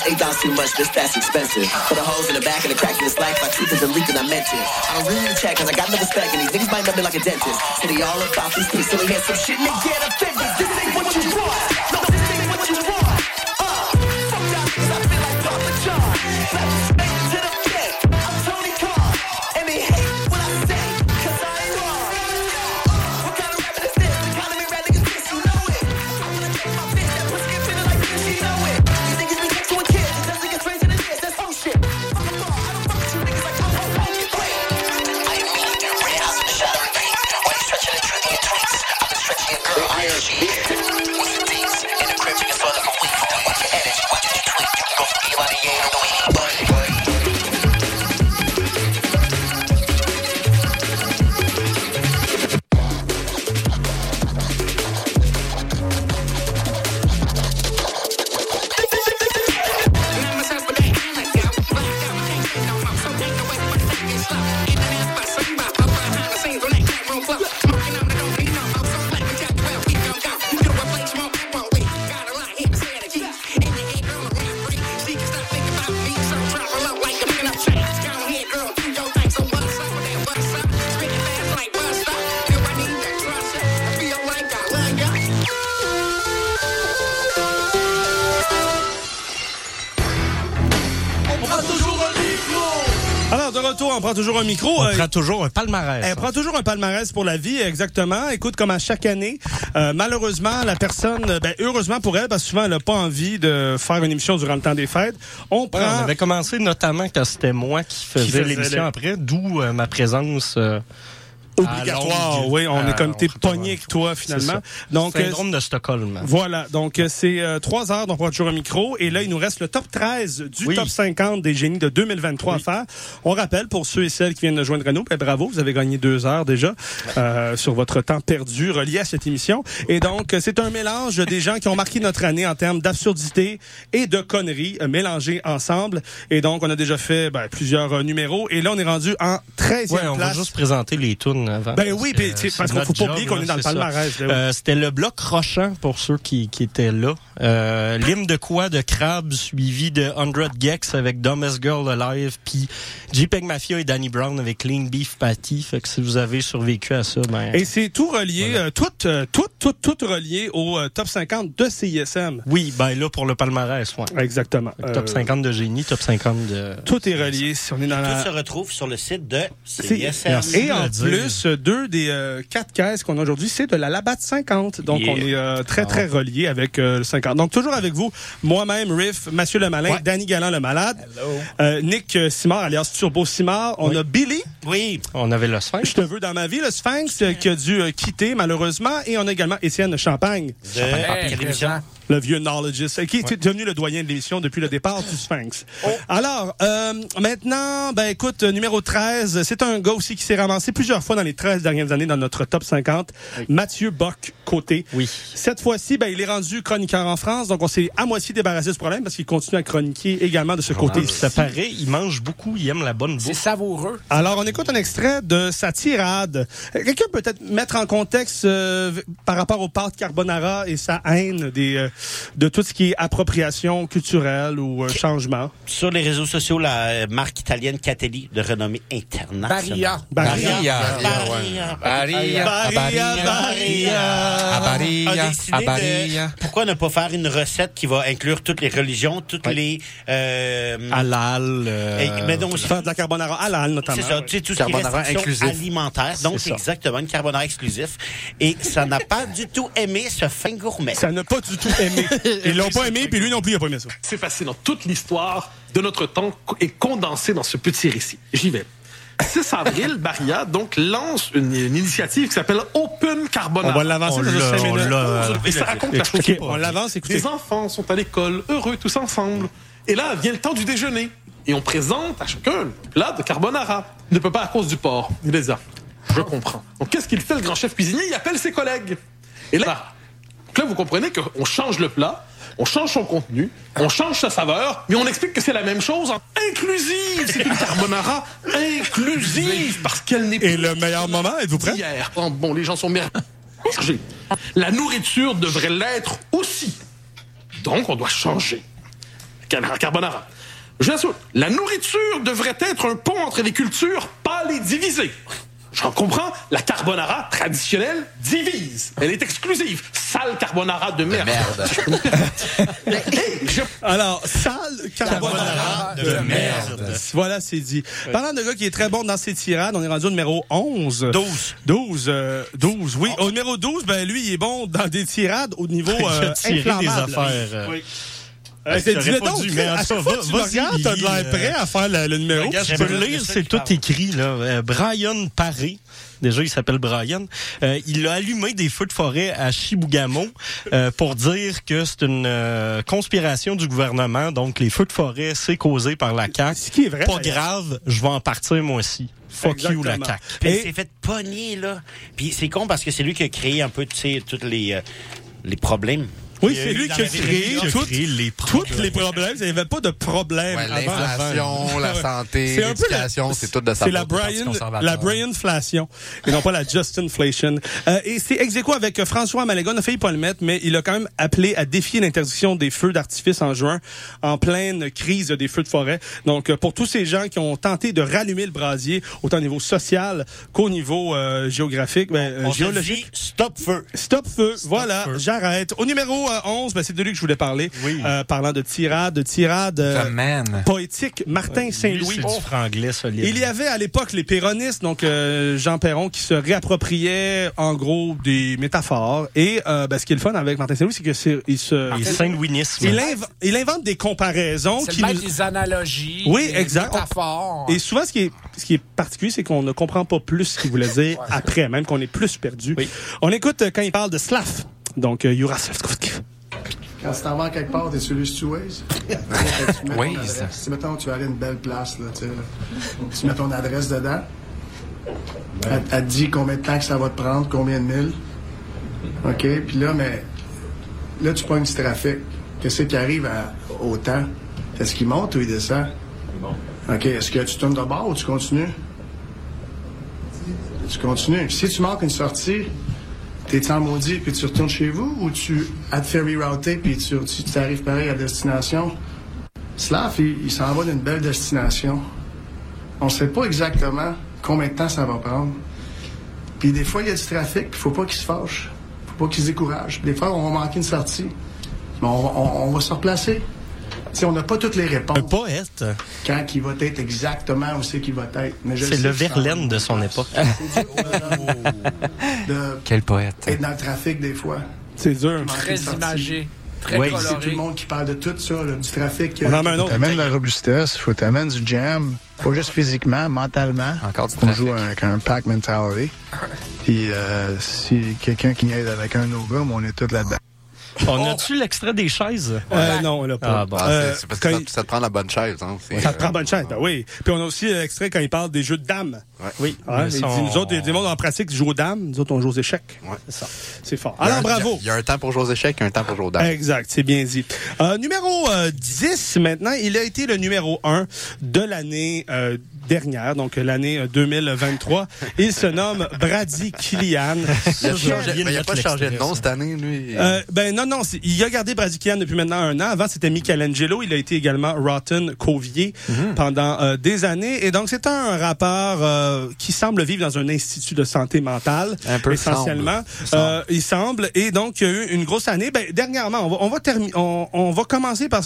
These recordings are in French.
Musk, eight dollars too much, this that's expensive. For the holes in the back and the crack in this life, my truth is a leak and I it. I don't really need to check, cause I got no respect, and these niggas might know me like a dentist. They all about these things, silly hands, some shit, they get offended. This un micro. On Euh, prend toujours un palmarès. Elle hein. prend toujours un palmarès pour la vie, exactement. Écoute, comme à chaque année, euh, malheureusement, la personne, euh, ben, heureusement pour elle, parce que souvent, elle n'a pas envie de faire une émission durant le temps des fêtes. On Ouais, prend... on avait commencé notamment quand c'était moi qui faisais l'émission après, d'où euh, ma présence obligatoire, longue. oui. On est comme Ah, t'es pogné avec toi, finalement. Donc, euh, Syndrome de Stockholm. Voilà, donc euh, c'est euh, trois heures, donc on toujours un micro. Et là, il nous reste le top 13 du Oui. top 50 des génies de 2023 à faire. On rappelle, pour ceux et celles qui viennent de joindre nous, ben, bravo, vous avez gagné deux heures déjà euh, sur votre temps perdu relié à cette émission. Et donc, euh, c'est un mélange des gens qui ont marqué notre année en termes d'absurdité et de conneries euh, mélangées ensemble. Et donc, on a déjà fait ben, plusieurs euh, numéros. Et là, on est rendu en 13e Ouais, on place. va juste présenter les tunes avant. Ben oui, parce qu'on notre faut pas oublier qu'on est dans le palmarès. ben oui. Euh, C'était le bloc rochant pour ceux qui, qui étaient là. Euh, L'hymne de quoi? De Crab suivi de 100 Gex avec Dumbest Girl Alive puis JPEG Mafia et Danny Brown avec Clean Beef Patty. Fait que si vous avez survécu à ça, ben. Et c'est tout relié, euh, tout, euh, tout, tout, tout relié au euh, top 50 de CISM. Oui, ben là pour le palmarès, ouais. Exactement. Top Euh, 50 de génie, top 50 de. Tout est relié. Si on est dans Tout la... se retrouve sur le site de CISM. Merci. Et en dire. plus, deux des euh, quatre caisses qu'on a aujourd'hui, c'est de la Labatt 50. Donc, Yeah. on est euh, très, très relié avec euh, le 50. Donc, toujours avec vous, moi-même, Riff, Mathieu le Malin, Ouais. Danny Galland le Malade, euh, Nick Simard, alias Turbo Simard. On Oui. a Billy, Oui. On avait le Sphinx. je te veux dans ma vie, le Sphinx, qui a dû euh, quitter malheureusement. Et on a également Étienne Champagne, De quelle émission? Le vieux knowledgeist, qui est devenu le doyen de l'émission depuis le départ du Sphinx. Alors, euh, maintenant, ben écoute, numéro 13, c'est un gars aussi qui s'est ramassé plusieurs fois dans les 13 dernières années dans notre top 50, Mathieu Bock côté. Oui. Cette fois-ci, ben, il est rendu chroniqueur en France, donc on s'est à moitié débarrassé de ce problème parce qu'il continue à chroniquer également de ce côté. Ça paraît, il mange beaucoup, il aime la bonne C'est bouffe. savoureux. Alors, on écoute un extrait de sa tirade. Quelqu'un peut peut-être mettre en contexte euh, par rapport au pâte carbonara et sa haine des, euh, de tout ce qui est appropriation culturelle ou euh, changement. Sur les réseaux sociaux, la euh, marque italienne Catelli, de renommée internationale. Baria, Barilla. ouais. Baria, Baria, à Baria, a à décidé Baria. de pourquoi ne pas faire une recette qui va inclure toutes les religions, toutes les euh, Halal. euh, mais donc Faire de la carbonara halal, notamment. c'est ça, tu sais, tout ce qui est alimentaire. Donc, exactement, une carbonara exclusif. Et ça n'a pas du tout aimé ce fin gourmet. Ça n'a pas du tout aimé. Ils l'ont pas aimé, puis lui non plus, il a pas aimé ça. C'est fascinant. Toute l'histoire de notre temps est condensée dans ce petit récit. J'y vais. 6 avril, Baria donc lance une, une initiative qui s'appelle Open On Carbonara. va l'avancer On dans l'a, cinq on minutes. l'a. Et ça raconte la chose. On l'avance, écoutez. Les enfants sont à l'école, heureux tous ensemble. Et là vient le temps du déjeuner. Et on présente à chacun le plat de carbonara. Il ne peut pas à cause du porc. Il les a. Je comprends. Donc qu'est-ce qu'il fait le grand chef cuisinier? Il appelle ses collègues. Et là, donc là vous comprenez qu'on change le plat, on change son contenu, on change sa saveur, mais on explique que c'est la même chose en inclusive. C'est une carbonara inclusive parce qu'elle n'est Et plus le meilleur moment, êtes-vous prêts? hier. Oh, bon, les gens sont mergés. La nourriture devrait l'être aussi. Donc, on doit changer. Car- Carbonara. J'ajoute, la nourriture devrait être un pont entre les cultures, pas les diviser. J'en comprends, la carbonara traditionnelle divise. Elle est exclusive. Sale carbonara de merde. Hey, je- Alors, sale carbonara de merde. Voilà, c'est dit. Parlant de gars qui est très bon dans ses tirades, on est rendu au numéro 11. 12. 12, euh, 12, oui. Au numéro 12, ben lui, il est bon dans des tirades au niveau Il a euh, tiré des affaires. euh, Oui. Euh, c'est- pas donc, dû, mais en tout cas, tu regardes, t'as de l'air euh, prêt à faire le, le numéro. Regarde, je J'aimerais peux le lire, c'est tu tout parles. écrit. Là. Euh, Brian Paré, déjà il s'appelle Brian, euh, il a allumé des feux de forêt à Chibougamau euh, pour dire que c'est une euh, conspiration du gouvernement. Donc les feux de forêt, c'est causé par la CAQ. Ce qui est vrai, Pas d'ailleurs. grave, je vais en partir moi aussi. Fuck you la Exactement. CAQ. Puis Et- il s'est fait pogner, là. Puis c'est con parce que c'est lui qui a créé un peu, tu sais, tous les, euh, les problèmes. Oui, c'est lui qui a créé créé les tous les problèmes. Il n'y avait pas de problème Ouais, avant. L'inflation, la santé, C'est un peu la- l'éducation, c'est tout de sa C'est la Brian, la Brianflation et non pas la Justinflation. Euh, et c'est ex avec euh, François Maléga. On a failli pas le mettre, mais il a quand même appelé à défier l'interdiction des feux d'artifice en juin, en pleine crise des feux de forêt. Donc, euh, pour tous ces gens qui ont tenté de rallumer le brasier, autant au niveau social qu'au niveau euh, géographique, ben, euh, On géologique. dit, stop feu. Stop feu, voilà, j'arrête. Au numéro 11, ben, c'est de lui que je voulais parler. Oui. Euh, parlant de tirade, de tirade euh, The man. poétique, Martin Saint-Louis. c'est du franglais solide. Il y avait à l'époque les péronistes, donc euh, Jean Perron, qui se réappropriait en gros des métaphores. Et euh, ben, ce qui est le fun avec Martin Saint-Louis, c'est que c'est il se Saint-Louisisme. il, inv- il invente des comparaisons C'est qui nous- des analogies. Oui, des exact. métaphores. et souvent ce qui est ce qui est particulier, c'est qu'on ne comprend pas plus ce qu'il voulait dire après, même qu'on est plus perdu. On écoute euh, quand il parle de Slav. Donc euh, Yuraslavski. Quand tu t'en vas quelque part, t'es sur le Waze. tu mets ton Waze. adresse. Si, mettons, tu vas aller à une belle place, là, tu sais, là. Tu mets ton adresse dedans. Elle, elle te dit combien de temps que ça va te prendre, combien de milles. OK? Puis là, mais... Là, tu pognes du trafic. Qu'est-ce qui arrive à- au temps? Est-ce qu'il monte ou il descend? OK. Est-ce que tu tournes de bord ou tu continues? Tu continues. Si tu manques une sortie, T'es en maudit puis tu retournes chez vous ou tu as te fait rerouter puis tu, tu pareil à destination? Slav, il, il s'en va d'une belle destination. On sait pas exactement combien de temps ça va prendre. Puis des fois, il y a du trafic, puis faut pas qu'il se fâche. Faut pas qu'il se décourage. Des fois, on va manquer une sortie. Mais on va se replacer. Sais, on n'a pas toutes les réponses. Un poète. Quand il va être exactement où c'est qu'il va être. Mais je C'est le Verlaine de son époque. de Quel poète. être dans le trafic des fois. C'est dur. Très imagé, très Oui. C'est tout le monde qui parle de tout ça, là, du trafic. On un autre. T'amènes de la robustesse, faut t'amènes du jam, pas juste physiquement, mentalement. Encore du On trafic. joue avec un pack mentality. Puis euh, si quelqu'un qui aide avec un mais on est tous là-dedans. On a-tu l'extrait des chaises? Euh, non, on l'a pas. Ah, bon. Euh, c'est- parce que ça, ça te prend la bonne chaise. Hein. Ça te euh, prend bonne chance, ben oui. Puis on a aussi l'extrait quand il parle des jeux de dames. Oui. Ils sont- nous autres, il y a des mondes en pratique qui jouent aux dames, nous autres, on joue aux échecs. Ouais. C'est ça. C'est fort. Alors, un- bravo. Il y, a un temps pour jouer aux échecs et un temps pour jouer aux dames. Exact, c'est bien dit. Euh, numéro euh, 10 maintenant, il a été le numéro 1 de l'année euh, dernière, donc l'année euh, 2023. Il se nomme Brady Killian. Il a, Ça, j'ai changé, oublié de mais il a mettre pas changé de nom cette année, lui. Euh, ben non, non, il a gardé Brady Killian depuis maintenant un an. Avant, c'était Michelangelo. Il a été également Rotten Covier Mhm. pendant euh, des années. Et donc, c'est un rappeur euh, qui semble vivre dans un institut de santé mentale, Un peu essentiellement. semble. Euh, il semble. Et donc, il y a eu une grosse année. Ben, dernièrement, on va, on va, termi- on, on va commencer par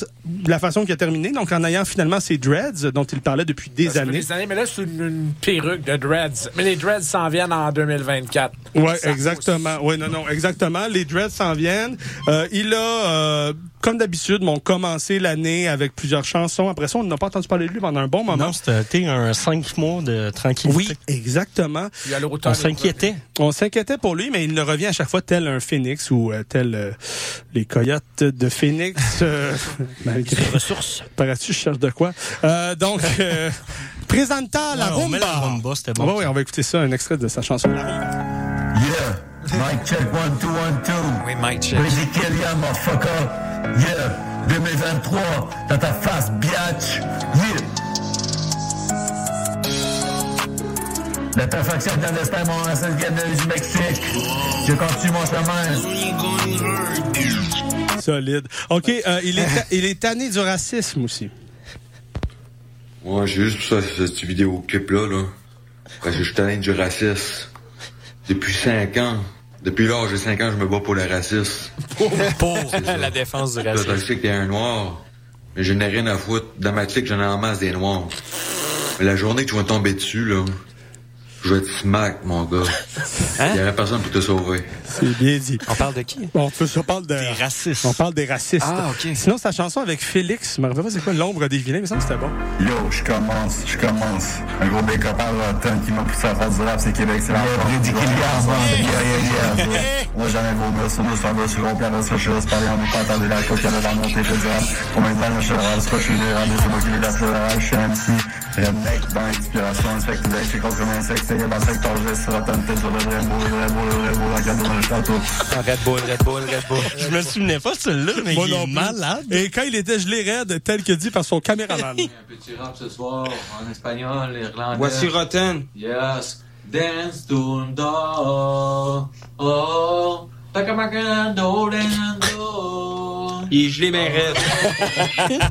la façon qu'il a terminé, donc en ayant finalement ses dreads, dont il parlait depuis années. des années, mais là, c'est une, une perruque de dreads. Mais les dreads s'en viennent en 2024. Ouais, Ça exactement. Oui, non, non, exactement. Les dreads s'en viennent. Euh, il a, euh, comme d'habitude, m'ont commencé l'année avec plusieurs chansons. Après ça, on n'a pas entendu parler de lui pendant un bon moment. Non, c'était un cinq mois de tranquillité. oui, exactement. Il. On s'inquiétait. On s'inquiétait pour lui, mais il ne revient à chaque fois tel un phénix ou euh, tel euh, les coyotes de phénix. euh, malgré Ressources. Paraît-tu, je cherche de quoi. Euh, donc, euh, présenta la rumba. la rumba, c'était Ah bon. ouais, on va écouter ça, un extrait de sa chanson. Yeah, mic check one two one two. Oui, Mike check. Motherfucker. Yeah, 2023, dans ta face, biatch. Yeah. La perfection clandestine, mon ancêtre gagneur du Mexique. Je continue mon chemin. Solide. OK, euh, il, est il est tanné du racisme aussi. Ouais, j'ai juste pour ça, cette vidéo-clip-là, là. Parce que je suis tanné du racisme. Depuis 5 ans. Depuis l'âge de 5 ans, je me bats pour le racisme. Pour la défense du racisme. t'as sais que t'es un noir. Mais je n'ai rien à foutre. Dans ma clique, j'en ai en masse des noirs. Mais la journée que tu vas tomber dessus, là, je vais te smack, mon gars. Il y aurait personne pour te sauver. C'est bien dit. On parle de qui? Bon, on, on parle de... Des racistes. On parle des racistes. Ah, OK. Sinon, sa chanson avec Félix, je me rappelle pas c'est quoi l'ombre des vilains, mais ça me semble que c'était bon. Yo, je commence, je commence. Un gros copain Rotten qui m'a poussé à faire du rap, c'est Québec, c'est la. Moi, jamais vomir sur nous, sur un sur plan, je en pas entendu la coque, elle rap. Combien de temps, je suis rap, c'est pas que je suis des rap, c'est moi qui l'ai la rap, je suis un petit redneck dans l'inspiration, inspecte des c'est comme un insecte, c'est je suis Rotten, t'es sur le vrai beau, le vrai beau, le vrai beau, la garde de mon château. Red Bull, Red Bull, Red Bull. Je me souvenais pas de celui-là, mais il est malade. Et quand il était gelé raide, tel que dit par son caméraman. Un petit rap ce soir en espagnol, irlandais. Voici Rotten. Yes. Dance to the Oh. Est.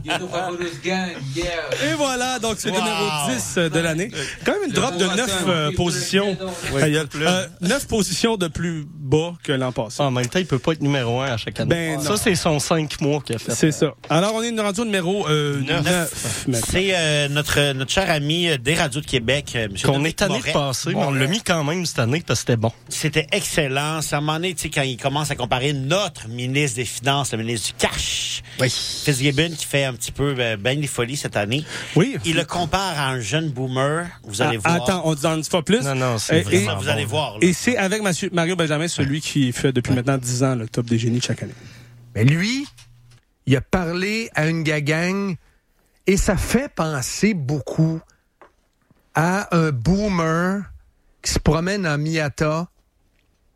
Ghetto Fabulous Gang, yeah. Et voilà, donc c'est le Wow. numéro 10 de l'année. Quand même une drop de 9 positions. Ta gueule. Euh, 9 positions de plus bas que l'an passé. En même temps, il peut pas être numéro un à chaque année. Ben ça, c'est son cinq mois qu'il a fait. C'est ça. Alors, on est rendu au numéro euh, 9. maintenant. C'est euh, notre, notre cher ami euh, des radios de Québec, euh, M. Qu'on est tanné de passer, mais on l'a mis quand même cette année parce que c'était bon. C'était excellent. Un moment donné, tu sais, quand il commence à comparer notre ministre des Finances, le ministre du Cash, Oui. Fitzgibbon, qui fait un petit peu ben, ben des folies cette année. Oui. Il le compare à un jeune boomer. Vous allez Ah, voir. Attends, on n'en dit pas plus? Non, non, c'est vraiment vous bon. allez voir. là. Et c'est avec Mario Benjamin, celui qui fait depuis maintenant 10 ans le top des génies chaque année. Mais lui, il a parlé à une gagang et ça fait penser beaucoup à un boomer qui se promène en Miata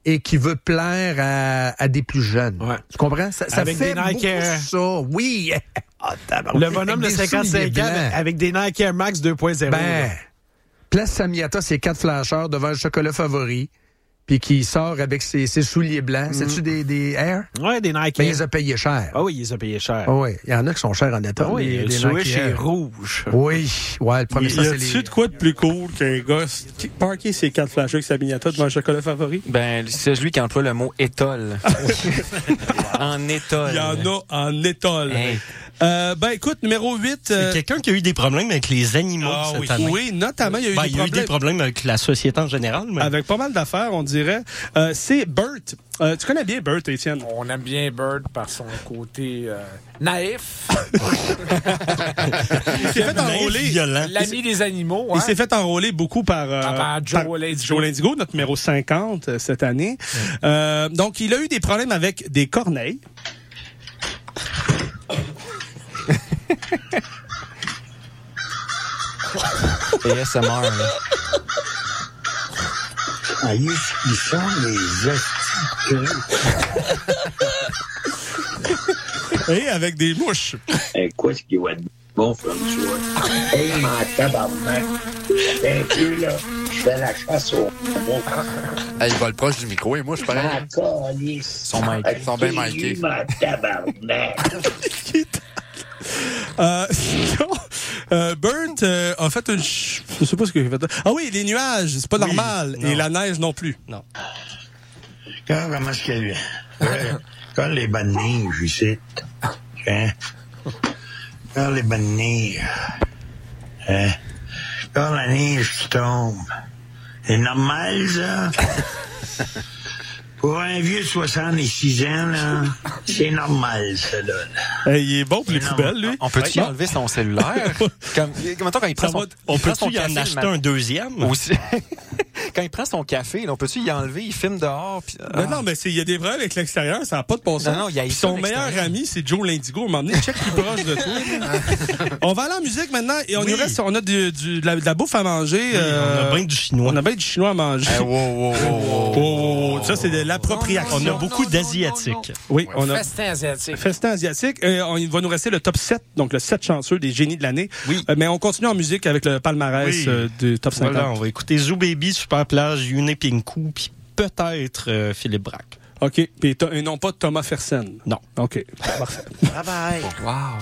et qui veut plaire à, à des plus jeunes. Ouais. Tu comprends? Ça, ça Avec fait des Nike Air. ça. Oui. Ah. Le bonhomme de Avec des 55 souliers ans avec des Nike Air Max 2.0. Ben, place Samiata, ses quatre flasheurs devant le chocolat favori, puis qui sort avec ses, ses souliers blancs. C'est-tu des, des Air? ouais, des Nike Ben, il Air. les a payés cher. Ah oui, ils les ont payés cher. Ah oui, il y en a qui sont chers en état. Ah oui, les- le les switch Nike est rouge. Oui, ouais, le premier, Y ça, c'est a-tu les... de quoi de plus cool qu'un gars qui parquer ses quatre flashers avec sa mignata devant un chocolat favori? Ben, c'est celui qui emploie le mot étole. en étole. Il y en a en étole. Hey. Euh, ben écoute, numéro 8. C'est quelqu'un qui a eu des problèmes avec les animaux ah, cette oui. année. oui, notamment, il y a eu Ben, des il y a eu problèmes. des problèmes avec la société en général. Mais... Avec pas mal d'affaires, on dirait. Euh, c'est Bert. Euh, tu connais bien Bert, Étienne? On aime bien Bird par son côté euh, naïf, Il s'est fait enrôler. l'ami des animaux. Il hein. s'est fait enrôler beaucoup par, euh, Ah, par Joe Lindigo. Joe Lindigo, notre numéro 50 euh, cette année. Euh, donc, il a eu des problèmes avec des corneilles. ASMR, là. Ah, ils, ils sont les hosties Et avec des mouches. Hey, quoi ce qui va être bon, François? Hey, ma tabarnak! Un peu, là, je fais la chasse au mot. Hey, il vole proche du micro et moi, je pareil. Ah. Ils sont ils sont bien Ok, micés. ma tabarnak? Euh, sinon, euh, euh, a fait une... ch- Je sais pas ce qu'il a fait. Ah oui, les nuages, c'est pas normal. Et la neige non plus. Non. Quand, comment est-ce qu'elle euh, Quand les bonnes neiges ici. Hein? Quand les bonnes neiges. Hein? Quand la neige qui tombe. C'est normal, ça? Pour un vieux de 66 ans, là, c'est normal, ça, là. Hey, il est bon pour les poubelles, lui. On peut-tu Ouais. enlever son cellulaire? Comme, mettons, quand il prend son, on peut-tu son y café en acheter un deuxième? Aussi. quand il prend son café, là, on peut-tu y enlever? Il filme dehors. Ah. Non, non, mais c'est- il y a des problèmes avec l'extérieur, ça n'a pas de bon sens. Non, non, y a son meilleur ami, c'est Joe Lindigo. À un moment donné, check plus proche de toi. on va aller en musique maintenant et on Oui. y reste, on a du, du- de, la, de la bouffe à manger. on a bien du chinois. On a bien du chinois à manger. Eh, wow, wow, wow, wow. Oh, oh, oh, Ça, c'est de l'appropriation. On a beaucoup d'asiatiques. Oui, on a Festin asiatique. festin asiatique. Euh, on, il va nous rester le top 7, donc le 7 chanceux des génies de l'année. Oui. Euh, mais on continue en musique avec le palmarès Oui. euh, du top 50. Voilà, on va écouter Zoo Baby, Super Plage, Yune Pinku, puis peut-être euh, Philippe Braque. OK. Et non pas Thomas Fersen. Non. OK. Parfait. Bye bye. Wow.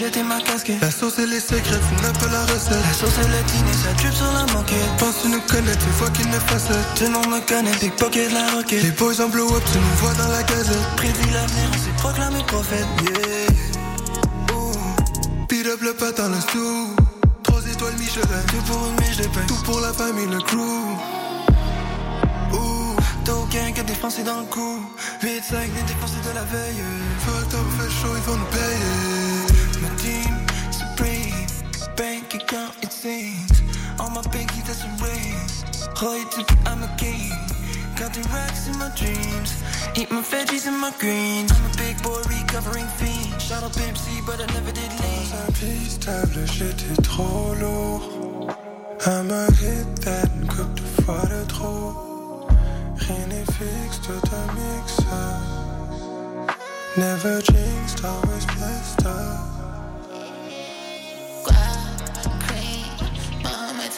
Jeté ma casquette. La sauce et les secrets, font un peu la recette. La sauce est latine et ça drip sur la moquette. Pense tu nous connais, tu vois qu'il ne. Tout le monde me connaît, pickpocket la roquette. Les boys en blow up, tu nous vois dans la gazette. Prédit l'avenir, on s'est proclamé prophète. Yeah. Ooh. Beat up le patin, le sous. Trois étoiles Michelin. Tout pour une miche de pain. Tout pour la famille, le crew. T'as aucun que défoncé dans le coup. 8-5 des défoncés de la veille. Up, fait chaud, ils vont nous payer. All my pinky, that's a race. Roy to I'm a king. Counting racks in my dreams. Eat my veggies and my greens. I'm a big boy recovering fiend. Shot up MC, but I never did lean. Dans un piste stable, j'étais trop lourd. À me hit that une couple de fois de trop. Rien n'est fixe, tout un mix Never jinxed, always blessed up.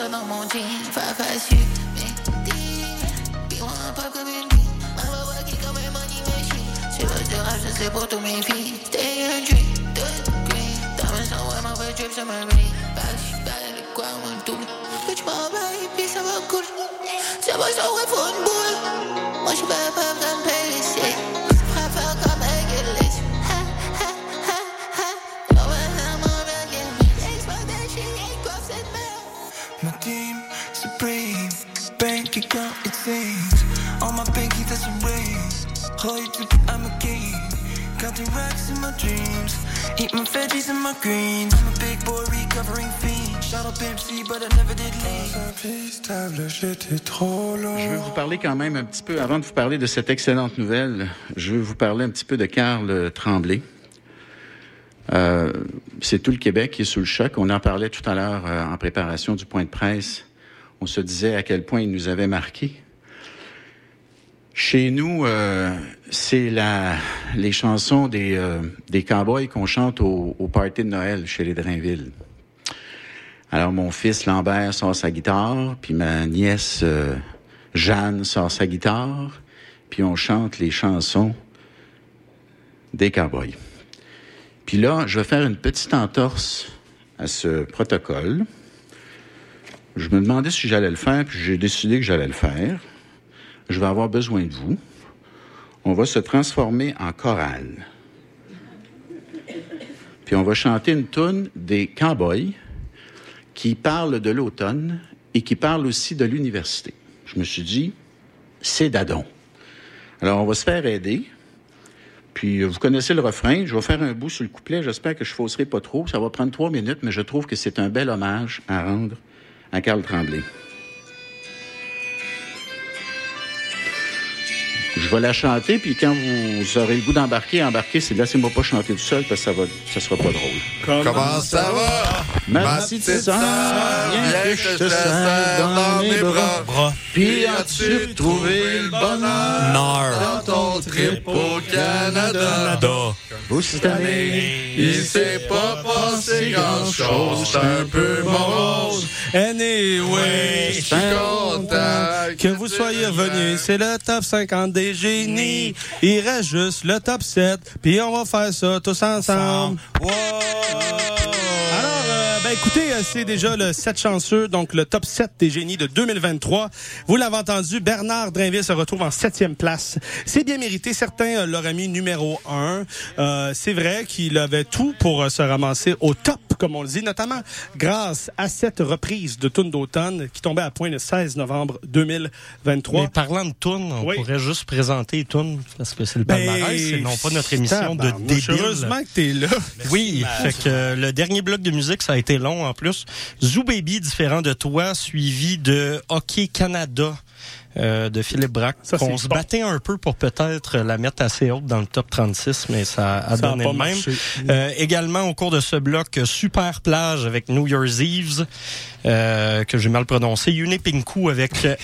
Ça dans mon jean, pas facile, mais dis. Puis on a pas comme une vie. Ma comme un. Tu veux je sais pour tous mes filles. Stay a dream, green. Dans mes sons, ouais, ma vraie drip, ça me rit. Back, quoi, mon double. Tu m'en et puis ça va cool. Ça va, ça aurait faut une boule. Moi, je vais pas me payer ici. Account, it sings. All my pinky, that's a race. Roy to I'm a king. Counting racks in my dreams. Eat my veggies and my greens. I'm a big boy recovering fiend. Shot up MC, but I never did stable, j'étais trop lourd. Je veux vous parler quand même un petit peu, avant de vous parler de cette excellente nouvelle, je veux vous parler un petit peu de Carl Tremblay. Euh, c'est tout le Québec qui est sous le choc. On en parlait tout à l'heure euh, en préparation du point de presse. On se disait à quel point il nous avait marqué. Chez nous, euh, c'est la, les chansons des, euh, des cowboys qu'on chante au, au de Noël chez les Drainville. Alors, mon fils Lambert sort sa guitare, puis ma nièce euh, Jeanne sort sa guitare, puis on chante les chansons des cowboys. Puis là, je vais faire une petite entorse à ce protocole. Je me demandais si j'allais le faire, puis j'ai décidé que j'allais le faire. Je vais avoir besoin de vous. On va se transformer en chorale. Puis on va chanter une tune des cowboys qui parle de l'automne et qui parle aussi de l'université. Je me suis dit, c'est dadon. Alors on va se faire aider. Puis euh, vous connaissez le refrain. Je vais faire un bout sur le couplet. J'espère que je fausserai pas trop. Ça va prendre trois minutes, mais je trouve que c'est un bel hommage à rendre à Carl Tremblay. Je vais la chanter, puis quand vous aurez le goût d'embarquer, embarquez, c'est laissez-moi pas chanter tout seul parce que ça va, ça sera pas drôle. Comment ça va? Ma petite sœur, viens que je te serre dans mes bras. Puis as-tu trouvé le bonheur Dans ton trip au Canada. Cette année, Il s'est pas passé grand-chose, c'est un peu morose. Anyway, Je suis content que vous soyez revenus. C'est le top 50 des génies. Il reste juste le top 7. Puis on va faire ça tous ensemble. Alors, euh, ben écoutez, euh, c'est déjà le 7 chanceux, donc le top 7 des génies de 2023. Vous l'avez entendu, Bernard Drinville se retrouve en septième place. C'est bien mérité. Certains euh, l'auraient mis numéro 1. Euh, c'est vrai qu'il avait tout pour euh, se ramasser au top, comme on le dit, notamment grâce à cette reprise de Tune d'automne qui tombait à point le 16 novembre 2023. Mais parlant de Toon, on Oui. pourrait juste présenter Toon parce que c'est le Ben, palmarès et non pas notre émission de débile. Heureusement que t'es là. Oui, fait que euh, le dernier bloc de musique, ça a été long en plus. Zoo Baby, différent de toi, suivi de Hockey Canada. Euh, de Philippe Braque. On se battait un peu pour peut-être la mettre assez haute dans le top 36, mais ça a Ça donné le même. Euh, également, au cours de ce bloc, Super Plage avec New Year's Eve, euh, que j'ai mal prononcé. Unipinku avec euh,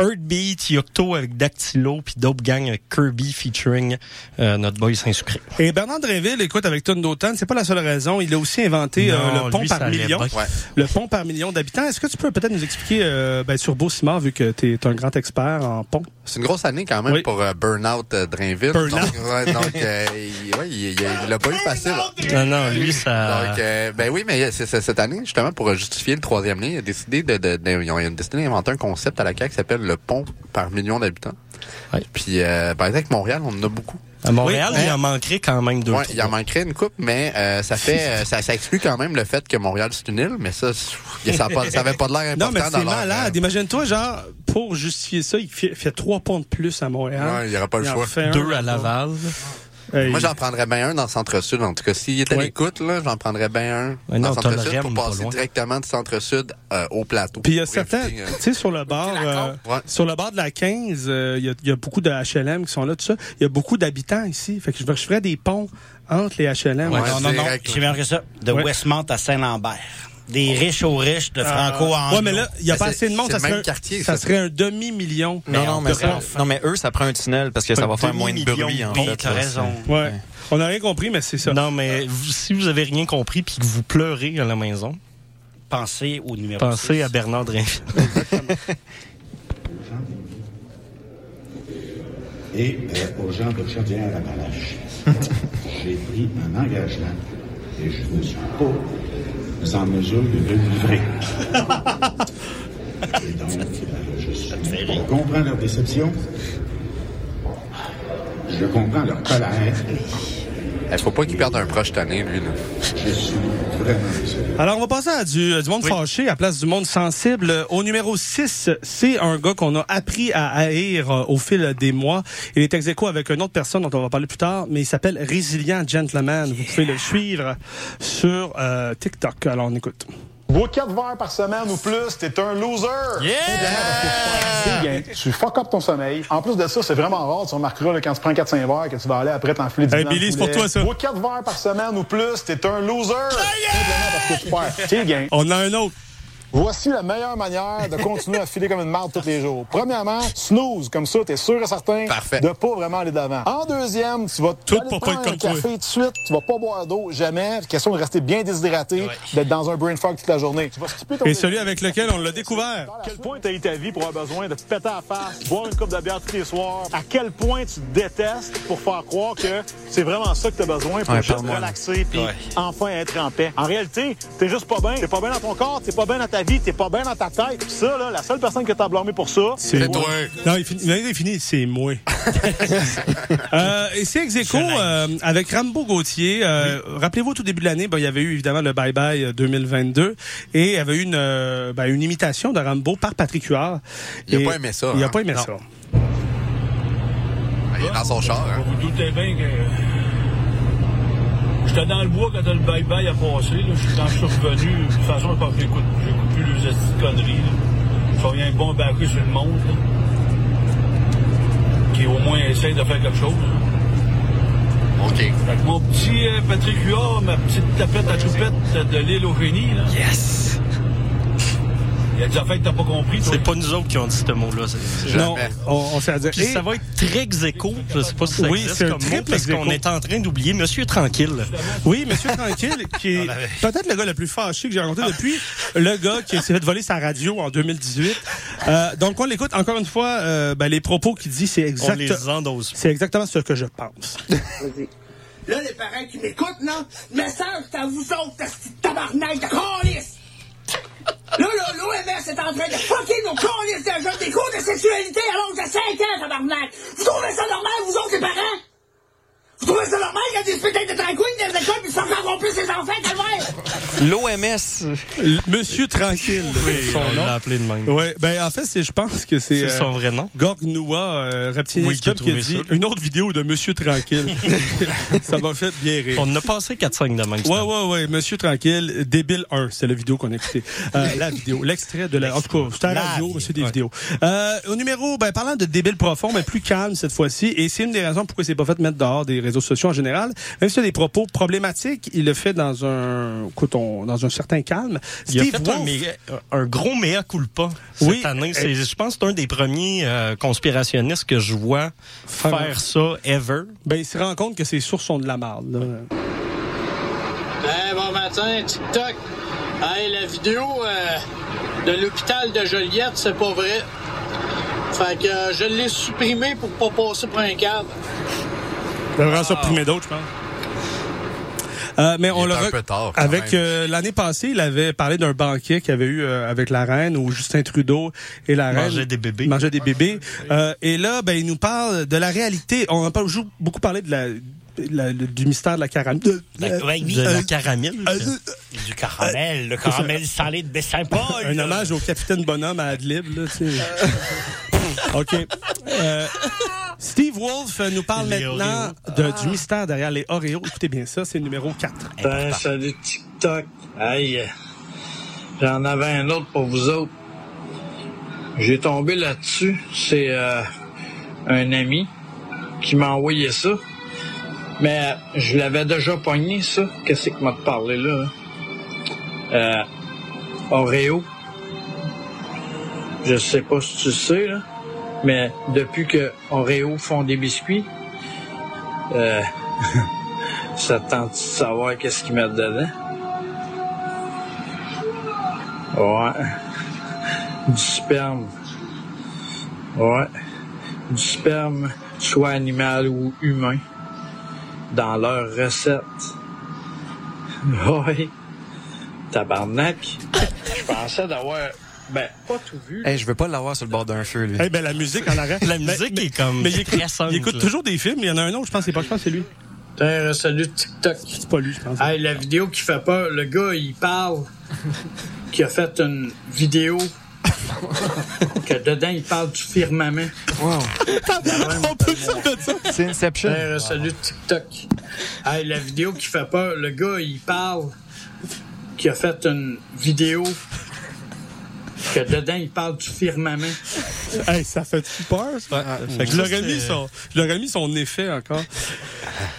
Earthbeat, Yocto avec Dactylo, puis Dope Gang avec Kirby featuring euh, notre boy Saint-Sucré. Et Bernard Drinville, écoute, avec Tonne d'automne, c'est pas la seule raison. Il a aussi inventé euh, Non, le pont lui, par million. Ouais. Le pont par million d'habitants. Est-ce que tu peux peut-être nous expliquer euh, ben, sur Beau-Simard, vu que tu es un grand expert en pont? C'est une grosse année quand même Oui. pour euh, Burnout euh, Drainville. Burnout. Donc, ouais, donc euh, il, ouais, il, il, a pas eu facile. Non, non, lui, ça... Donc, euh, ben oui, mais c'est- cette année, justement, pour justifier le troisième lien, il a décidé de, de, de- ils ont décidé d'inventer un concept à la CAQ qui s'appelle le pont par million d'habitants. Ouais. Puis, euh, par exemple, avec Montréal, on en a beaucoup. À Montréal, Oui, il en manquerait quand même deux. Ouais, il en manquerait une coupe, mais euh, ça fait, euh, ça, ça exclut quand même le fait que Montréal c'est une île, mais ça, ça, pas, ça avait pas de l'air important Non, mais dans c'est malade. Imagine-toi, genre, pour justifier ça, il fait, fait trois ponts de plus à Montréal. Ouais, il y aura pas le en choix. Deux à. Laval. Hey. Moi, j'en prendrais bien un dans le centre-sud. En tout cas, s'il était à Ouais. l'écoute, là, j'en prendrais bien un Ouais, dans centre-sud pour pas passer directement du centre-sud euh, au plateau. Puis il y a certains, euh, tu sais, sur le bord, euh, Ouais. sur le bord de la 15, euh, il y, a, il y a beaucoup de HLM qui sont là, tout ça. Il y a beaucoup d'habitants ici. Fait que je, je ferais des ponts entre les HLM. Ouais, non, non, non. J'ai bien que ça. De Ouais. Westmont à Saint-Lambert. Des riches aux riches, de Franco à Ouais, mais là, il n'y a pas assez de monde. Ça serait, un- quartier, ça ça. serait un demi-million. Non, de mais non, mais eux, ça prend un tunnel parce que ça va faire moins de bruit, en Oui, fait. t'as raison. Ouais. On n'a rien compris, mais c'est ça. Non, mais si vous avez rien compris puis que vous pleurez à la maison, Pensez au numéro pensez à Bernard Drinville. et euh, aux gens de Chaudière-Appalaches. J'ai pris un engagement et je ne suis pas en mesure de le livrer. Et donc, euh, je, suis, je comprends leur déception. Je comprends leur colère. Il faut pas qu'il perde un proche tanné, lui. Là. Alors, on va passer à du, du monde fâché à place du monde sensible. Au numéro 6, c'est un gars qu'on a appris à haïr euh, au fil des mois. Il est ex avec une autre personne dont on va parler plus tard, mais il s'appelle Resilient Gentleman. Vous pouvez le suivre sur euh, TikTok. Alors, on écoute. Bois 4 verres par semaine ou plus, t'es un loser! Yeah! Tu fuck up ton sommeil. En plus de ça, c'est vraiment rare, tu remarqueras là, quand tu prends 4-5 verres que tu vas aller après t'enfiler du Hey, Billy, c'est pour toi, ça. Bois 4 verres par semaine ou plus, t'es un loser! Simplement parce que tu perds. On a un autre. Voici la meilleure manière de continuer à filer comme une marde tous les jours. Premièrement, snooze, comme ça, t'es sûr et certain Parfait. de pas vraiment aller d'avant. En deuxième, tu vas Tout aller pour prendre pas être un café tout de suite, tu vas pas boire d'eau, jamais. Question de rester bien déshydraté, d'être dans un brain fog toute la journée. Tu vas skipper ton Et celui avec lequel on l'a découvert. à quel point tu as eu ta vie pour avoir besoin de te péter à la face, boire une coupe de bière tous les soirs, à quel point tu te détestes pour faire croire que c'est vraiment ça que tu as besoin pour Ouais, juste relaxer puis Ouais. enfin être en paix? En réalité, t'es juste pas bien. T'es pas bien dans ton corps, t'es pas bien dans ta vie, t'es pas bien dans ta tête. Puis ça, là, la seule personne que t'as blâmé pour ça, C'est toi. Non, il finit, non, il est fini, c'est moi. euh, et c'est ex aequo, euh, avec Rambo Gauthier. Euh, Rappelez-vous, au tout début de l'année, ben, il y avait eu évidemment le Bye Bye euh, 2022 et il y avait eu une, euh, ben, une imitation de Rambo par Patrick Huard. Il a Et pas aimé ça, Il a hein? pas aimé Non. ça. Il est dans son char. Hein? Vous doutez bien que. J'étais dans le bois quand le bye-bye a passé. Là. Je suis suis revenu. De toute façon, je pense que j'écoute, j'écoute plus les petites conneries. Là. Je reviens bon baquer sur le monde. là. Qui au moins essaye de faire quelque chose. OK. Fait que mon petit euh, Patrick Huard, ma petite tapette à choupette de l'île au génie, là. Yes! Il y a que t'as pas compris. C'est pas nous autres qui ont dit ce mot-là. Non, on, on s'est à dire. Puis Et- ça va être très écho. Je sais pas si ça Oui, existe c'est un comme mot, parce qu'on est en train d'oublier Monsieur Tranquille. Oui, Monsieur Tranquille, qui est peut-être le gars le plus fâché que j'ai rencontré depuis le gars qui s'est fait voler sa radio en 2018. Euh, donc, on l'écoute encore une fois. euh, ben, les propos qu'il dit, c'est On exact, les endosse. c'est exactement ce que je pense. Là, les parents qui m'écoutent, là, message à vous autres, tabarnak de calice! Là, là, l'OMS est en train de fucker nos calices de jeunes des cours de sexualité à l'âge de 5 ans, tabarnak! Vous trouvez ça normal, vous autres, les parents? Vous trouvez ça normal qu'il y a des spectacles de drag queen dans les écoles pis fuck all complices ses enfants, calvaire! L'OMS. Monsieur Tranquille, son on nom. l'a appelé de même. Ouais, ben en fait, c'est, je pense que c'est, C'est son vrai nom. Gorg Noua, euh, Reptilien Oui, qui a dit ça. une autre vidéo de Monsieur Tranquille. ça m'a fait bien rire. On en a passé 4-5 de même. Ouais, ouais, ouais. Monsieur Tranquille, Débile 1, c'est la vidéo qu'on a écoutée. Euh, la vidéo, l'extrait de la. En tout cas, c'était à la La radio, c'est des ouais. vidéos. Euh, au numéro, ben, parlant de débile profond, mais plus calme cette fois-ci, et c'est une des raisons pourquoi c'est pas fait mettre dehors des réseaux sociaux en général. Même si c'est des propos problématiques, il le fait dans un, écoute, on- dans un certain calme. Il a Steve fait un, Wolf- méga- un gros mea culpa cette Oui. année. Je pense que c'est un des premiers euh, conspirationnistes que je vois faire ça ever. Ben, il se rend compte que ses sources sont de la marde, là. Hey, bon matin, TikTok. Hey, la vidéo euh, de l'hôpital de Joliette, c'est pas vrai. Fait que euh, je l'ai supprimé pour pas passer pour un câble. Devrait en supprimer d'autres, je pense. Euh, mais on le un re- peu tard, quand avec euh, l'année passée, il avait parlé d'un banquet qu'il avait eu euh, avec la reine où Justin Trudeau et la reine Mangeaient des bébés. mangeaient des bébés. Euh, et là, ben il nous parle de la réalité. On a beaucoup parlé de la, du mystère de la caramel. De, La- ouais, oui. De la euh, caramel. euh, Du caramel, le caramel salé de Bessin-Paul. un hommage au capitaine Bonhomme à Adlib. Là. OK. Euh, Steve Wolf nous parle Les maintenant de- du mystère derrière les Oreos. Écoutez bien ça, c'est le numéro 4. Ben, salut TikTok. Hey, euh, j'en avais un autre pour vous autres. J'ai tombé là-dessus. C'est euh, un ami qui m'a envoyé ça. Mais euh, je l'avais déjà pogné, ça. Qu'est-ce qu'il m'a parlé là? hein? Euh, Oreo. Je sais pas si tu le sais, là. Mais depuis que Oreo font des biscuits, euh, ça te tente de savoir qu'est-ce qu'ils mettent dedans? Ouais. Du sperme. Ouais. Du sperme, soit animal ou humain, dans leur recette. Ouais. Tabarnak. Je pensais d'avoir, ben, pas tout vu. Hey, je veux pas l'avoir sur le bord d'un feu, lui. Eh ben, la musique en arrêt. La musique est comme Mais il écoute, il toujours des films. Il y en a un autre, je pense, c'est pas, je pense que c'est lui. Putain, salut TikTok. C'est pas lui, je pense. Hey, la vidéo qui fait peur, le gars, il parle qui a fait une vidéo que dedans, il parle du firmament. On peut sortir de ça. C'est Inception. Salut TikTok. Hey, la vidéo qui fait peur, le gars, il parle qui a fait une vidéo que dedans, il parle du firmament. Hey, ça fait peur, ça? Fait que je, l'aurais mis son, je l'aurais mis son effet encore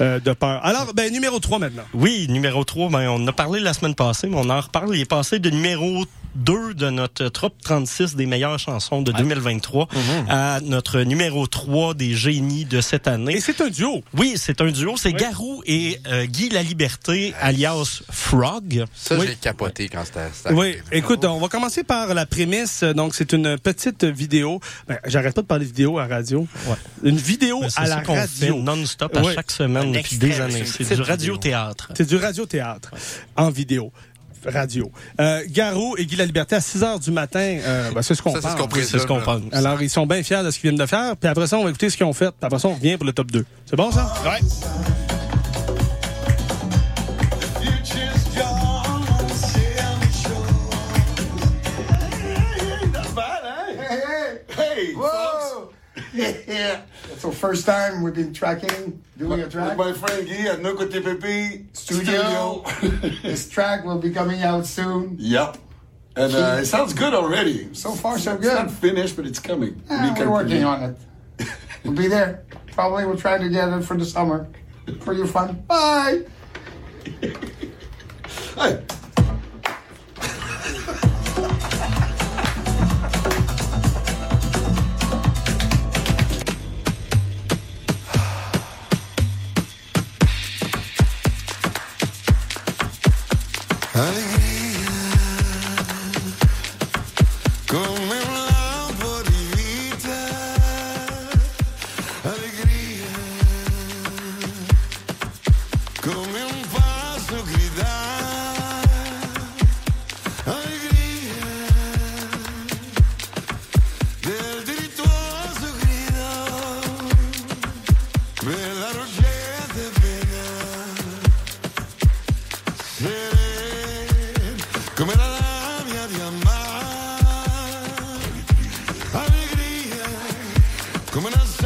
euh, de peur. Alors, ben, numéro 3 maintenant. Oui, numéro 3, ben, on en a parlé la semaine passée, mais on en reparle. Il est passé de numéro 2 de notre top 36 des meilleures chansons de 2023 à notre numéro 3 des génies de cette année. Et c'est un duo. Oui, c'est un duo. C'est Garou et euh, Guy La Liberté, alias Frog. Ça, Oui. j'ai capoté quand c'était Oui, écoute, on va commencer par la prémisse. Donc, c'est une petite vidéo. Ben, J'arrête pas de parler de vidéo à radio. Une vidéo Ben, à la radio. non-stop à Ouais. chaque semaine Un depuis des c'est années. C'est du radio-théâtre. C'est du radio-théâtre en vidéo. Radio. Euh, Garou et Guy La Liberté à 6 heures du matin, euh, ben, c'est ce qu'on Ça, c'est ce parle. qu'on Oui, c'est ce qu'on présume, pense. Alors, ils sont bien fiers de ce qu'ils viennent de faire. Puis après ça, on va écouter ce qu'ils ont fait. Puis après ça, on revient pour le top 2. C'est bon, ça? Ouais. Yeah. So first time we've been tracking, doing a track. My friend Guy at No Côté Pépé Studio. this track will be coming out soon. Yep. And uh, it sounds good already. So far, so It's good. not finished, but it's coming. Ah, we're working on it. We'll be there. Probably we'll try to get it for the summer. For your fun. Bye. Hey. Come un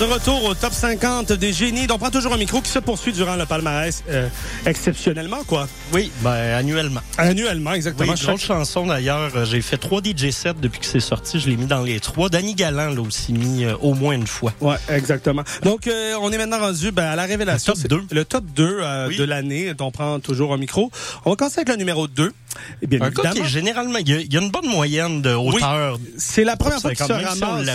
de retour au top 50 des génies. Donc, on prend toujours un micro qui se poursuit durant le palmarès euh, exceptionnellement, quoi. Oui, ben, annuellement. Annuellement, exactement. Oui, Chaque- chanson d'ailleurs. Euh, J'ai fait trois DJ sets depuis que c'est sorti. Je l'ai mis dans les trois. Danny Galland l'a aussi mis euh, au moins une fois. Ouais, exactement. Donc, euh, on est maintenant rendu ben, à la révélation. Le top 2. Le top 2 euh, de l'année. On prend toujours un micro. On va commencer avec le numéro 2. Et bien Un gars évidemment. qui est généralement, il y, a, il y a une bonne moyenne de hauteur. C'est la première fois qu'il se 50, même si on ramasse.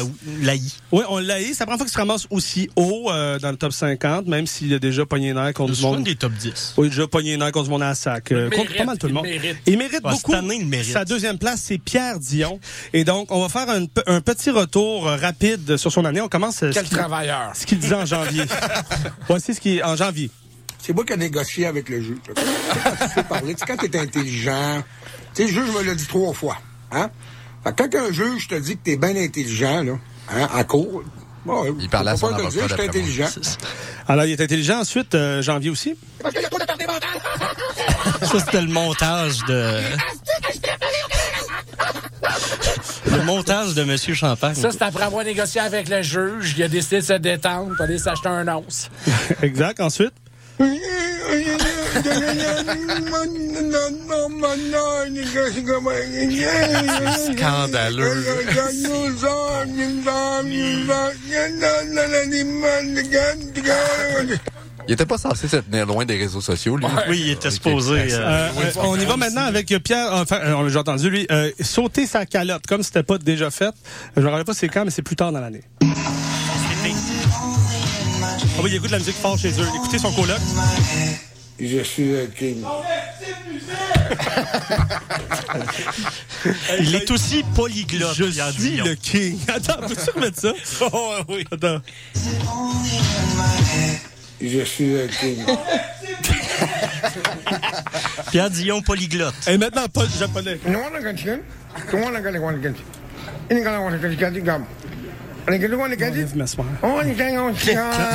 l'a-. Oui, on l'a. C'est la première fois qu'il se ramasse aussi haut euh, dans le top 50, même s'il a déjà pogné un air contre C'est du monde. des top 10. Oui, déjà pogné un air contre du monde à sac. euh, Il contre mérite, pas mal tout le il monde. mérite. Il mérite Ouais, beaucoup. cette année, il mérite. Sa deuxième place, c'est Pierre Dion. Et donc, on va faire un, un petit retour euh, rapide sur son année. On commence. euh, Quel ce travailleur. Ce qu'il disait en janvier. Voici ce qui est en janvier. C'est moi qui ai négocié avec le juge. tu sais parler. Tu sais, quand t'es intelligent, tu sais, le juge me l'a dit trois fois. Hein? Fait que quand un juge te dit que t'es bien intelligent, là, hein, à court, bon, Il parlait à faut son pas te le dire, avocat, je suis intelligent. Alors, il est intelligent. Ensuite, euh, janvier aussi? Ça, c'était le montage de. Le montage de Monsieur Champagne. Ça, c'est après avoir négocié avec le juge. Il a décidé de se détendre, pour aller s'acheter un os. exact. Ensuite? Scandaleux. Il était pas censé se tenir loin des réseaux sociaux, lui. Oui, il était supposé. Euh, euh, on y va maintenant avec Pierre. Enfin, euh, on- j'ai entendu lui euh, sauter sa calotte comme c'était pas déjà fait. Je me rappelle pas c'est quand, mais c'est plus tard dans l'année. Ah oui, il écoute la musique fort chez eux. Écoutez son coloc. Je suis un king. Il est aussi polyglotte. Je suis Dion. le king. Attends, peux-tu remettre ça? Oh, oui. Attends. Je suis un king. Pierre Dion polyglotte. Et maintenant, pas japonais.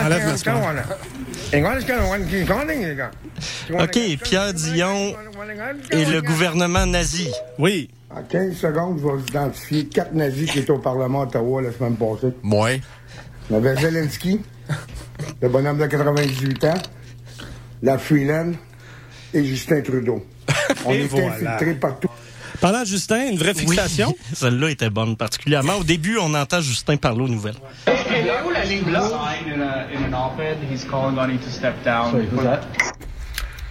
Enlève ma soirée. OK, Pierre Dion et le gouvernement nazi. Oui. En 15 secondes, je vais vous identifier quatre nazis qui étaient au Parlement d'Ottawa la semaine passée. Moi. Il y avait Zelensky, le bonhomme de 98 ans, la Freeland et Justin Trudeau. On Et était voilà. infiltrés partout. Parlant de Justin, une vraie fixation? Oui, celle-là était bonne, particulièrement. Au début, on entend Justin parler aux nouvelles.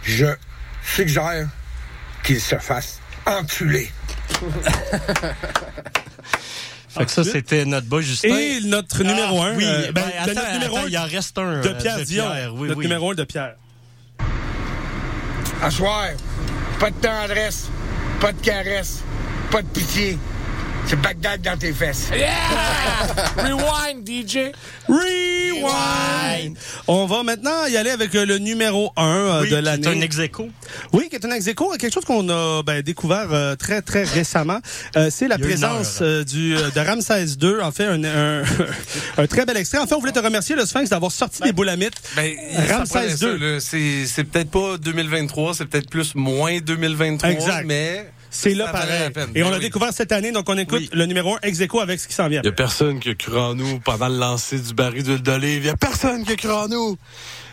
Je suggère qu'il se fasse enculer. Fait que ça, c'était notre boy Justin. Et notre numéro un. Oui, euh, ben, ben, attends, notre numéro attends, un il en reste un. de euh, Pierre Dion. oui, notre oui. numéro un de Pierre. À soir, pas de tendresse, pas de caresse, pas de pitié. C'est Bagdad dans tes fesses. Yeah! Rewind, DJ. Rewind. On va maintenant y aller avec euh, le numéro 1 Oui, de qui l'année. est un ex aequo. Oui, qui est un ex aequo, quelque chose qu'on a ben, découvert euh, très très récemment. Euh, c'est la présence euh, du euh, de Ramsès II. En fait, un, un, un très bel extrait. En fait, on voulait te remercier le Sphinx d'avoir sorti des boulamites. Ben, Ramsès II. là. C'est c'est peut-être pas 2023, c'est peut-être plus moins 2023, Exact. mais C'est là pareil. Et on Ben l'a oui. découvert cette année, donc on écoute le numéro 1 ex aequo avec ce qui s'en vient. Il y a personne qui a cru en nous pendant le lancer du baril d'huile d'olive. Il y a personne qui a cru en nous.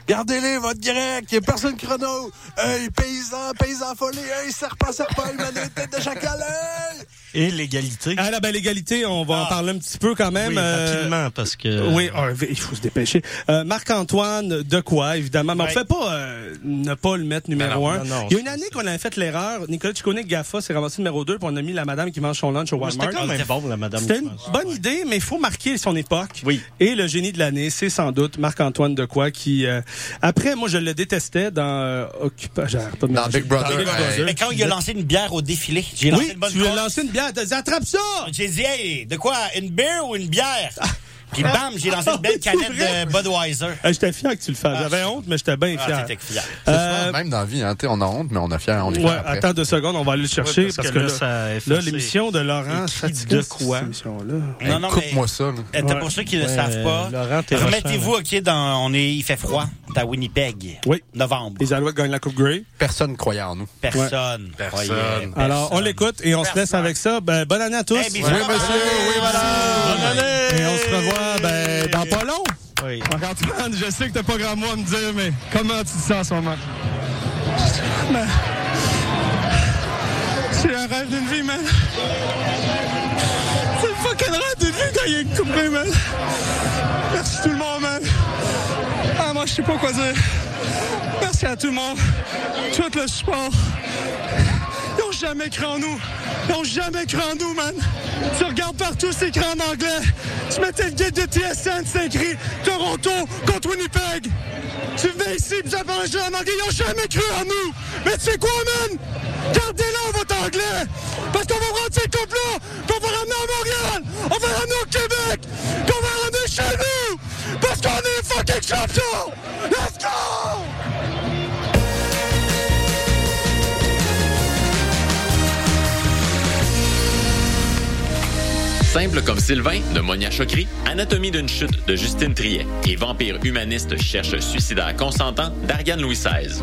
Gardez-les, votre grec. Il y a personne qui a cru en nous. Hey, paysan, paysan folie. Hey, serpent, serpent, humanité, tête de chacal. Hey! Et l'égalité. Ah là, ben l'égalité, on va en parler un petit peu quand même. Oui, euh, rapidement, parce que... Oui, ah, il faut se dépêcher. Euh, Marc-Antoine, de quoi, évidemment? Mais on Ouais. fait pas euh, ne pas le mettre numéro Ben non, un. non, il y a une année qu'on avait fait l'erreur. Nicolas Ciccone Gaffa s'est ramassé numéro 2 puis on a mis la madame qui mange son lunch au Walmart. C'était quand même bon, la madame. C'était une mange. bonne idée, mais il faut marquer son époque. Oui. Et le génie de l'année, c'est sans doute Marc-Antoine de quoi qui... euh, après, moi, je le détestais dans... Euh, Occupa- pas de Dans. Big Brother, Dans Big ouais. Brother. Mais quand il a lancé une bière au défilé, j'ai lancé Oui, une bonne tu lui as lancé une bière. T'as dit, attrape ça! J'ai dit, hey, de quoi? Une bière ou une bière? Puis bam, j'ai lancé une belle canette de Budweiser. Euh, j'étais fier que tu le fasses. J'avais honte, mais j'étais bien Ah, fier. t'étais fier. Euh, même dans la vie, hein. On a honte, mais on a fier, on est Ouais, fier après. attends deux secondes, on va aller le chercher Ouais, parce, que, là, ça a là, l'émission de Laurent, écrit c'est de quoi? Émission-là. Non, non, mais Coupe-moi ça, là. Ouais. pour ceux qui ne Ouais, savent pas, remettez-vous, OK, dans, on est, il fait froid, à Winnipeg. Oui. Novembre. Les Alouettes gagnent la Coupe Grey. Personne ne croyait en nous. Personne. Personne. Alors, on l'écoute et on se laisse avec ça. Ben, bonne année à tous. Eh, Oui, monsieur, oui, madame. Bonne année. Et on se revoit ben, dans pas long. Oui. Marc-Antoine, je sais que t'as pas grand mot à me dire, mais comment tu te sens en ce moment? Ben, c'est un rêve d'une vie, man. C'est le fucking rêve d'une vie quand il coupe Grey, man. Merci tout le monde, man. Ah, moi, je sais pas quoi dire. Merci à tout le monde. Tout le support. Jamais cru en nous. Ils ont jamais cru en nous, man. Tu regardes partout, c'est écrit en anglais. Tu mettais le guide de TSN, c'est écrit Toronto contre Winnipeg. Tu venais ici, puis ça parlait juste en anglais. Ils ont jamais cru en nous. Mais tu sais quoi, man? Gardez-le, votre anglais. Parce qu'on va prendre ces coupes-là, qu'on va ramener à Montréal. On va ramener au Québec. Qu'on va ramener chez nous. Parce qu'on est fucking champions. Let's go! Simple comme Sylvain de Monia Chokri, Anatomie d'une chute de Justine Triet et Vampire humaniste cherche suicidaire consentant d'Ariane Louis XVI.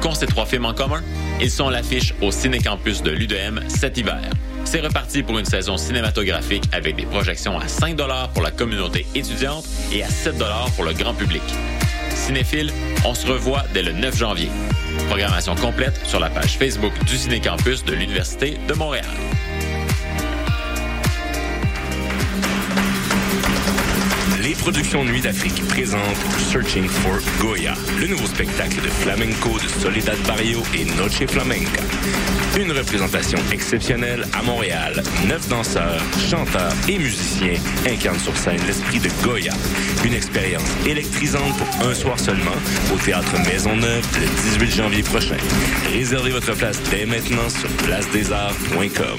Qu'ont ces trois films en commun? Ils sont à l'affiche au Cinécampus de l'UDM cet hiver. C'est reparti pour une saison cinématographique avec des projections à 5 pour la communauté étudiante et à 7 pour le grand public. Cinéphile, on se revoit dès le 9 janvier. Programmation complète sur la page Facebook du Cinécampus de l'Université de Montréal. Les productions Nuit d'Afrique présentent Searching for Goya, le nouveau spectacle de flamenco de Soledad Barrio et Noche Flamenca. Une représentation exceptionnelle à Montréal. Neuf danseurs, chanteurs et musiciens incarnent sur scène l'esprit de Goya. Une expérience électrisante pour un soir seulement au Théâtre Maisonneuve le 18 janvier prochain. Réservez votre place dès maintenant sur placedesarts.com.